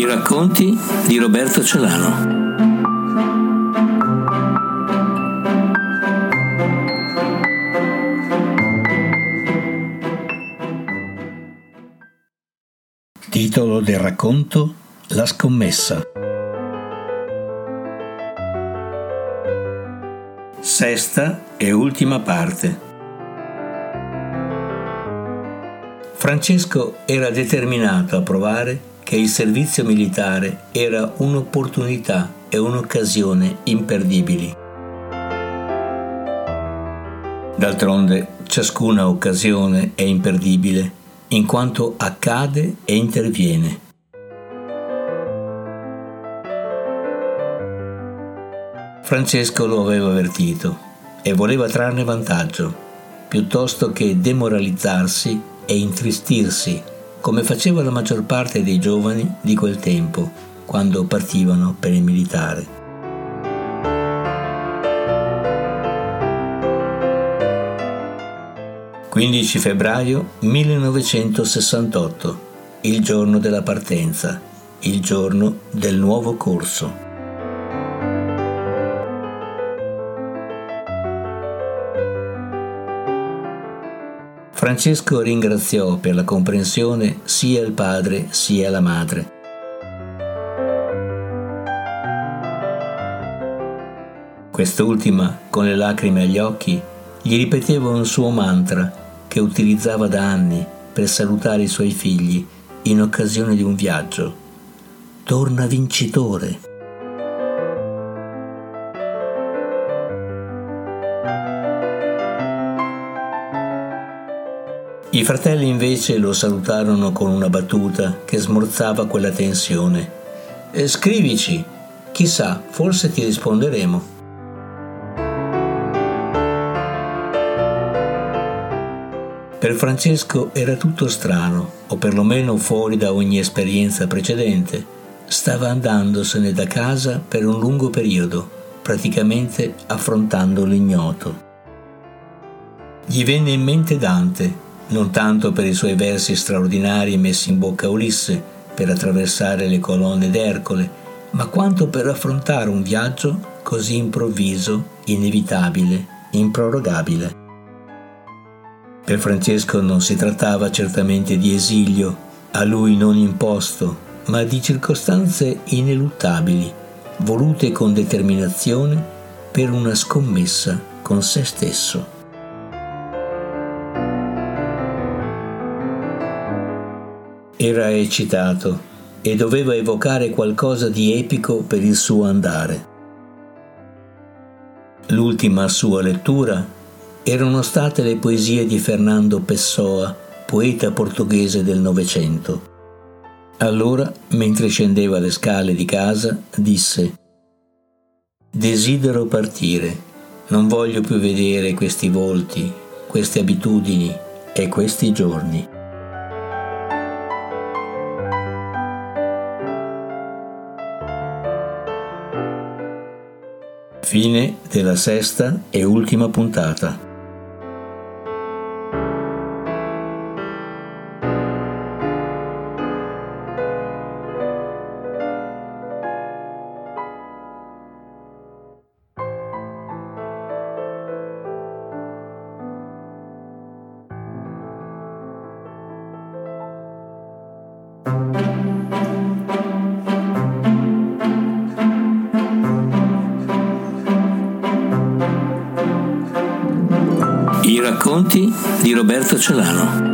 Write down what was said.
racconti di Roberto Celano. Titolo del racconto La scommessa. Sesta e ultima parte. Francesco era determinato a provare che il servizio militare era un'opportunità e un'occasione imperdibili. D'altronde ciascuna occasione è imperdibile in quanto accade e interviene. Francesco lo aveva avvertito e voleva trarne vantaggio, piuttosto che demoralizzarsi e intristirsi, come faceva la maggior parte dei giovani di quel tempo, quando partivano per il militare. «15 febbraio 1968, il giorno della partenza, il giorno del nuovo corso». Francesco ringraziò per la comprensione sia il padre sia la madre. Quest'ultima, con le lacrime agli occhi, gli ripeteva un suo mantra che utilizzava da anni per salutare i suoi figli in occasione di un viaggio. Torna vincitore. I fratelli invece lo salutarono con una battuta che smorzava quella tensione. Eh, scrivici, chissà, forse ti risponderemo. Per Francesco era tutto strano, o perlomeno fuori da ogni esperienza precedente. Stava andandosene da casa per un lungo periodo, praticamente affrontando l'ignoto. Gli venne in mente Dante, non tanto per i suoi versi straordinari messi in bocca a Ulisse per attraversare le colonne d'Ercole, ma quanto per affrontare un viaggio così improvviso, inevitabile, improrogabile. Per Francesco non si trattava certamente di esilio, a lui non imposto, ma di circostanze ineluttabili, volute con determinazione per una scommessa con se stesso. Era eccitato e doveva evocare qualcosa di epico per il suo andare. L'ultima sua lettura erano state le poesie di Fernando Pessoa, poeta portoghese del Novecento. Allora, mentre scendeva le scale di casa, disse Desidero partire, non voglio più vedere questi volti, queste abitudini e questi giorni. Fine della sesta e ultima puntata. I racconti di Roberto Celano.